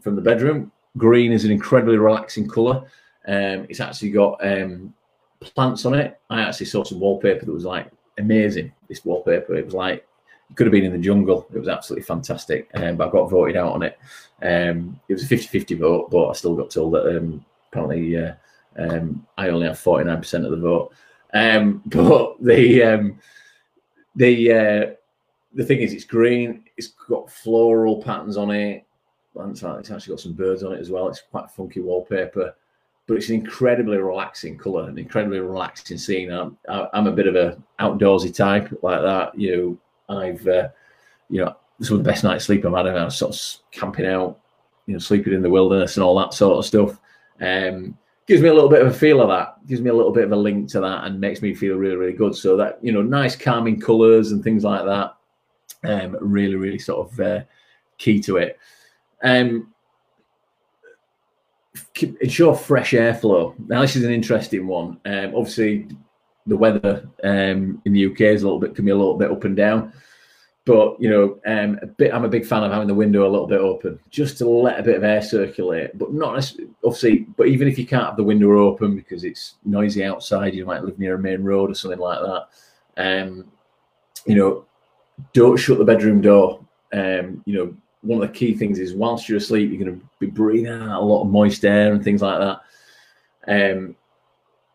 S1: from the bedroom. Green is an incredibly relaxing color. Um, it's actually got um, plants on it. I actually saw some wallpaper that was like amazing. This wallpaper, it was like it could have been in the jungle. It was absolutely fantastic. Um, but I got voted out on it. Um, it was a 50 50 vote, but I still got told that um, apparently uh, um, I only have 49% of the vote. Um, but the um, the uh, the thing is, it's green. It's got floral patterns on it. It's actually got some birds on it as well. It's quite funky wallpaper, but it's an incredibly relaxing colour, an incredibly relaxing scene. I'm, I'm a bit of a outdoorsy type like that. You know, I've, uh, you know, some of the best night's sleep I've had. I was sort of camping out, you know, sleeping in the wilderness and all that sort of stuff. Um, gives me a little bit of a feel of that. Gives me a little bit of a link to that, and makes me feel really, really good. So that you know, nice calming colours and things like that. Um, really, really sort of uh, key to it. Um, ensure fresh airflow. Now, this is an interesting one. Um, obviously, the weather um, in the UK is a little bit can be a little bit up and down. But you know, um, a bit. I'm a big fan of having the window a little bit open, just to let a bit of air circulate. But not obviously. But even if you can't have the window open because it's noisy outside, you might live near a main road or something like that. Um, you know, don't shut the bedroom door. Um, you know, one of the key things is whilst you're asleep, you're going to be breathing out a lot of moist air and things like that. Um,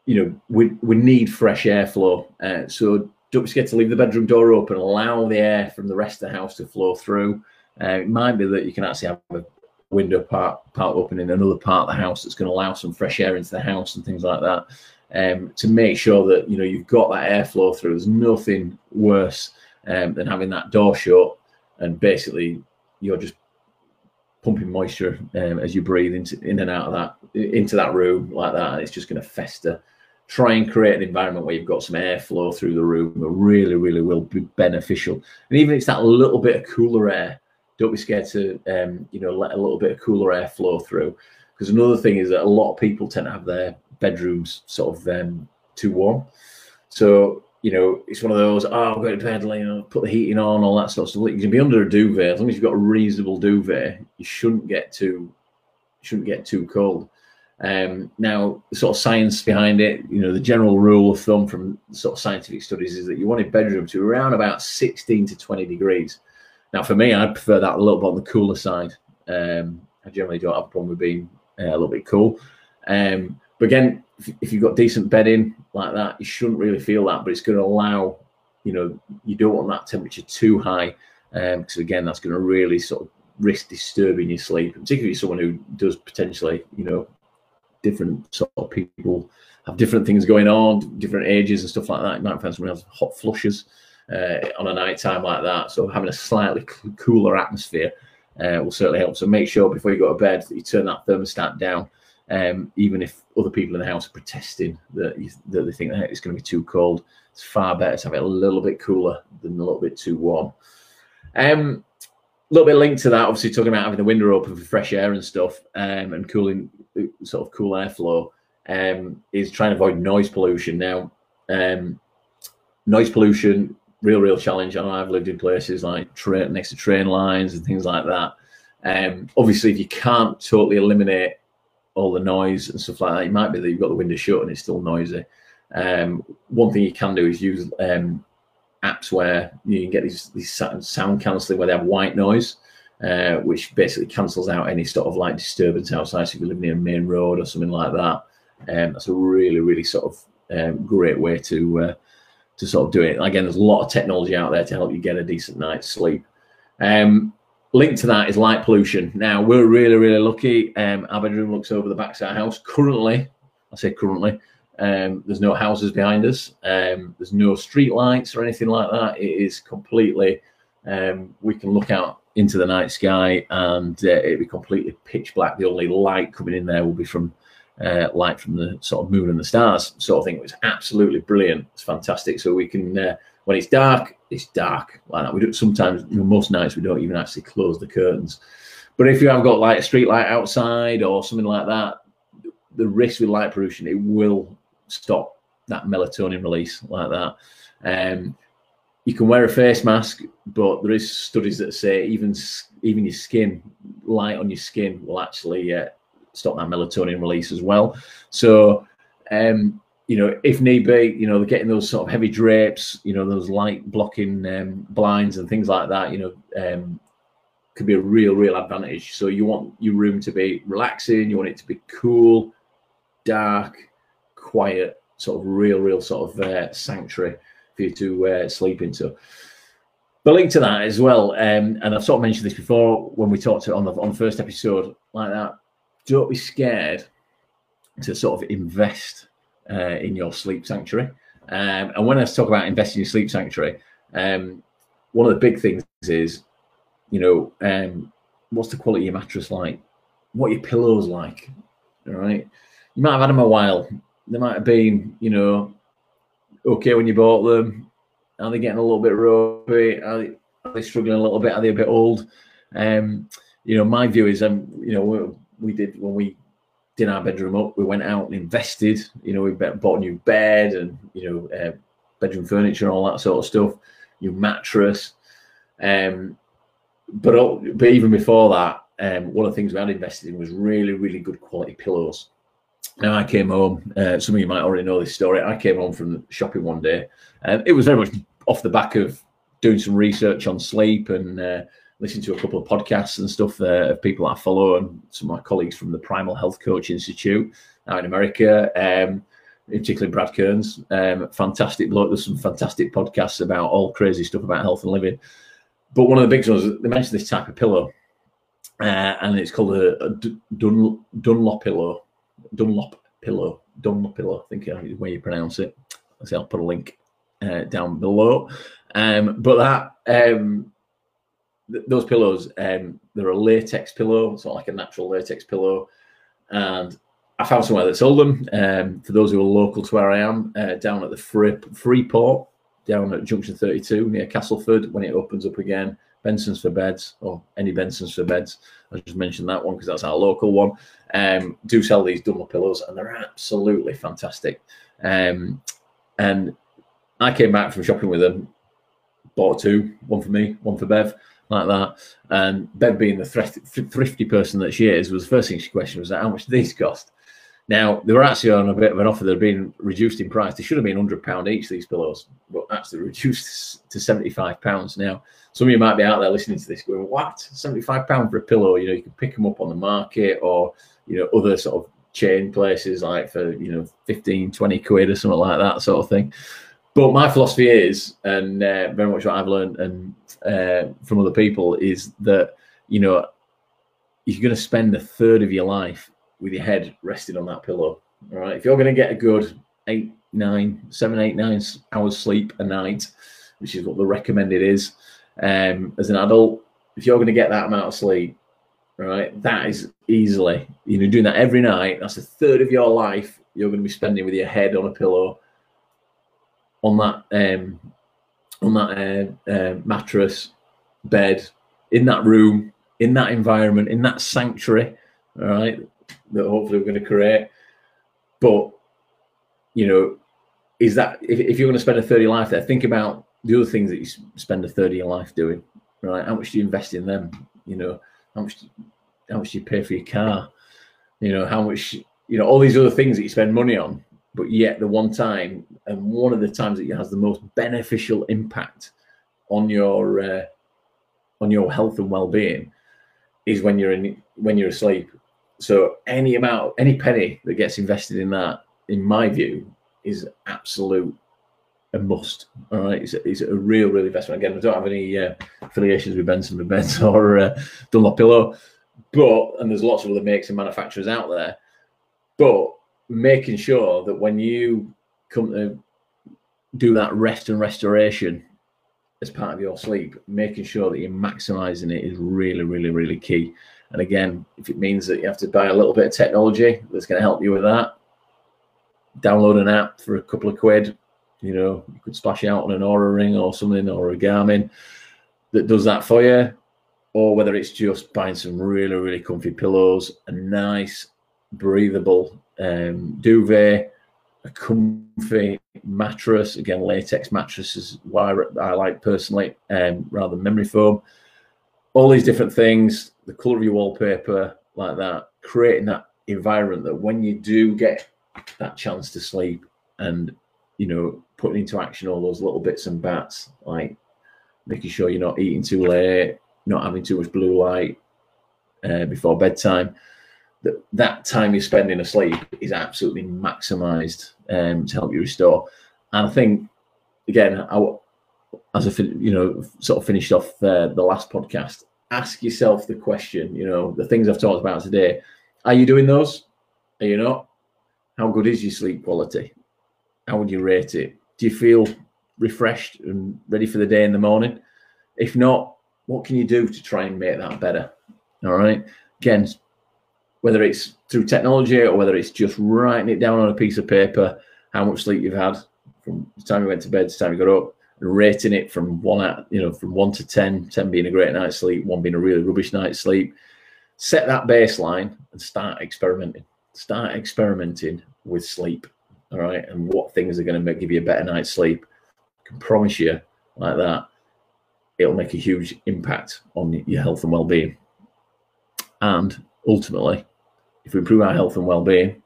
S1: you know, we, we need fresh airflow. Uh, so don't be scared to leave the bedroom door open. Allow the air from the rest of the house to flow through. Uh, it might be that you can actually have a window part part open in another part of the house that's going to allow some fresh air into the house and things like that. Um, to make sure that you know you've got that airflow through. There's nothing worse um, than having that door shut and basically you're just pumping moisture um, as you breathe into in and out of that into that room like that, it's just going to fester. Try and create an environment where you've got some airflow through the room it really really will be beneficial. And even if it's that little bit of cooler air don't be scared to um, you know let a little bit of cooler air flow through. Because another thing is that a lot of people tend to have their bedrooms sort of um, too warm. So you know it's one of those oh i'm going to bed you know put the heating on all that sort of stuff you can be under a duvet as long as you've got a reasonable duvet you shouldn't get too shouldn't get too cold um, now, the sort of science behind it, you know, the general rule of thumb from sort of scientific studies is that you want a bedroom to around about 16 to 20 degrees. Now, for me, I prefer that a little bit on the cooler side. Um, I generally don't have a problem with being uh, a little bit cool. Um, but again, if, if, you've got decent bedding like that, you shouldn't really feel that, but it's going to allow, you know, you don't want that temperature too high. Because um, again, that's going to really sort of risk disturbing your sleep, particularly someone who does potentially, you know, different sort of people have different things going on, different ages and stuff like that. You might find someone else hot flushes uh, on a night time like that. So having a slightly cooler atmosphere uh, will certainly help. So make sure before you go to bed that you turn that thermostat down Um, even if other people in the house are protesting that, you, that they think that it's going to be too cold, it's far better to have it a little bit cooler than a little bit too warm. Um, a little bit linked to that, obviously talking about having the window open for fresh air and stuff, um, and cooling, sort of cool airflow, um, is trying to avoid noise pollution. Now, um, noise pollution, real, real challenge. I know I've lived in places like train, next to train lines and things like that. Um, obviously, if you can't totally eliminate all the noise and stuff like that, it might be that you've got the window shut and it's still noisy. Um, one thing you can do is use um, apps where you can get these, these sound cancelling where they have white noise, uh, which basically cancels out any sort of like disturbance outside. So if you live near a main road or something like that, um, that's a really, really sort of um, great way to uh, to sort of do it. Again, there's a lot of technology out there to help you get a decent night's sleep. Um, linked to that is light pollution. Now we're really, really lucky. Um, our bedroom looks over the back of our house. Currently, I say currently, um, there's no houses behind us. Um, there's no street lights or anything like that. It is completely. Um, we can look out into the night sky and uh, it'd be completely pitch black. The only light coming in there will be from uh, light from the sort of moon and the stars sort of thing. It was absolutely brilliant. It's fantastic. So we can, uh, when it's dark, it's dark like that. We do sometimes, you know, most nights we don't even actually close the curtains. But if you have got like a street light outside or something like that, the risk with light pollution, it will stop that melatonin release like that. Um, you can wear a face mask, but there is studies that say even even your skin, light on your skin, will actually uh, stop that melatonin release as well. So, um, you know, if need be, you know, getting those sort of heavy drapes, you know, those light blocking um, blinds and things like that, you know, um, could be a real, real advantage. So you want your room to be relaxing, you want it to be cool, dark, quiet, sort of real, real sort of uh, sanctuary for you to uh, sleep into. The link to that as well, um, and I've sort of mentioned this before when we talked on the on the first episode, like that don't be scared to sort of invest uh, in your sleep sanctuary. Um, and when I talk about investing in your sleep sanctuary, um, one of the big things is, you know, um, what's the quality of your mattress like? What your pillows like? All right. You might have had them a while. They might have been, you know, okay when you bought them. Are they getting a little bit ropey? Are they, are they struggling a little bit? Are they a bit old? Um, you know, my view is, um, you know, we did when we did our bedroom up. We went out and invested. You know, we bought a new bed and you know uh, bedroom furniture and all that sort of stuff. New mattress. Um, but but even before that, um, one of the things we had invested in was really really good quality pillows. Now I came home. Uh, some of you might already know this story. I came home from shopping one day, and it was very much off the back of doing some research on sleep and uh, listen to a couple of podcasts and stuff uh, of people I follow and some of my colleagues from the Primal Health Coach Institute out in America, um, particularly Brad Kearns. Um, fantastic bloke. There's some fantastic podcasts about all crazy stuff about health and living. But one of the big ones, they mentioned this type of pillow, uh, and it's called a, a Dun, Dunlop pillow. Dunlop pillow. Dunlop pillow, I think is the way you pronounce it. I'll put a link uh, down below. Um, but that um, those pillows, um, they're a latex pillow, so like a natural latex pillow. And I found somewhere that sold them. Um, for those who are local to where I am, uh, down at the Free, Freeport, down at Junction 32 near Castleford, when it opens up again, Benson's for beds, or any Benson's for beds. I just mentioned that one because that's our local one. Um, do sell these double pillows, and they're absolutely fantastic. Um, and I came back from shopping with them, bought two, one for me, one for Bev like that. Um, and Bev, being the thrifty person that she is, was the first thing she questioned was that how much these cost? Now they were actually on a bit of an offer that had been reduced in price. They should have been hundred pound each these pillows, but actually reduced to seventy five pounds. Now some of you might be out there listening to this going, "What? Seventy five pound for a pillow? You know, you can pick them up on the market or you know other sort of chain places like for you know 15 20 quid or something like that sort of thing but my philosophy is, and uh, very much what I've learned and uh, from other people is that you know you're going to spend a third of your life with your head rested on that pillow. All right, if you're going to get a good eight, nine, seven, eight, nine hours sleep a night, which is what the recommended is, um, as an adult, if you're going to get that amount of sleep, right? That is easily, you know, doing that every night. That's a third of your life you're going to be spending with your head on a pillow, on that um, on that uh, uh, mattress, bed, in that room, in that environment, in that sanctuary, all right, that hopefully we're going to create. But you know, is that if, if you're going to spend a 30 life there, think about the other things that you spend a third of your life doing, right? How much do you invest in them? You know, how much how much do you pay for your car? You know, how much you know all these other things that you spend money on, but yet the one time and one of the times that it has the most beneficial impact on your uh, on your health and well-being is when you're in when you're asleep. So any amount, any penny that gets invested in that, in my view, is absolute a must. All right, it's a, it's a real, real investment. Again, I don't have any uh, affiliations with Benson and Beds or uh, Dunlopillo, but and there's lots of other makes and manufacturers out there. But making sure that when you come to do that rest and restoration as part of your sleep, making sure that you're maximizing it is really, really, really key. And again, if it means that you have to buy a little bit of technology that's going to help you with that, download an app for a couple of quid. You know, you could splash out on an Oura ring or something or a Garmin that does that for you. Or whether it's just buying some really, really comfy pillows, a nice, breathable um, duvet, a comfy mattress. Again, latex mattresses, why I like personally, um, rather than memory foam. All these different things, the color of your wallpaper, like that, creating that environment that when you do get that chance to sleep and you know putting into action all those little bits and bats like making sure you're not eating too late not having too much blue light uh, before bedtime that that time you're spending asleep is absolutely maximized um, to help you restore and i think again I, as a you know sort of finished off uh, the last podcast ask yourself the question you know the things i've talked about today are you doing those are you not how good is your sleep quality? How would you rate it? Do you feel refreshed and ready for the day in the morning? If not, what can you do to try and make that better? All right. Again, whether it's through technology or whether it's just writing it down on a piece of paper, how much sleep you've had from the time you went to bed to the time you got up, and rating it from one at you know from one to 10, 10 being a great night's sleep, one being a really rubbish night's sleep. Set that baseline and start experimenting start experimenting with sleep. All right. And what things are going to give you a better night's sleep. I can promise you, like that, it'll make a huge impact on your health and well being. And ultimately, if we improve our health and well being,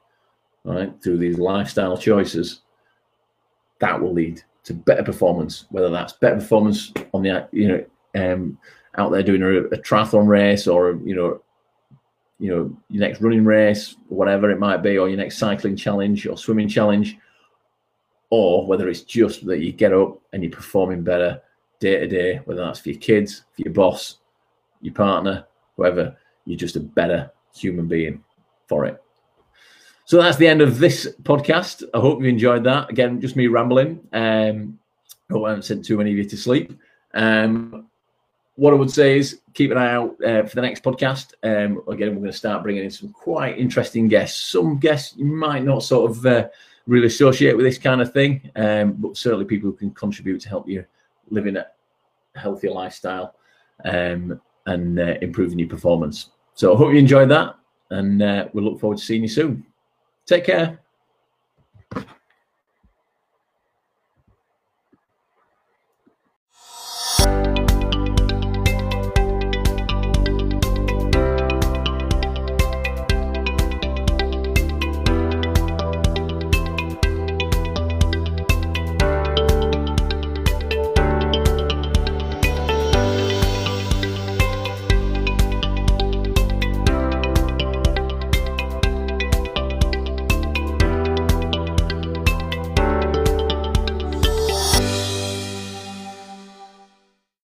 S1: right, through these lifestyle choices, that will lead to better performance, whether that's better performance on the, you know, um, out there doing a, a triathlon race or, you know, you know your next running race, whatever it might be, or your next cycling challenge or swimming challenge, or whether it's just that you get up and you're performing better day to day, whether that's for your kids, for your boss, your partner, whoever, you're just a better human being for it. So that's the end of this podcast. I hope you enjoyed that. Again, just me rambling. Um, hope I haven't sent too many of you to sleep. Um, what I would say is keep an eye out uh, for the next podcast. Um, again, we're going to start bringing in some quite interesting guests. Some guests you might not sort of uh, really associate with this kind of thing, um, but certainly people who can contribute to help you living a healthier lifestyle um, and uh, improving your performance. So I hope you enjoyed that, and uh, we'll look forward to seeing you soon. Take care.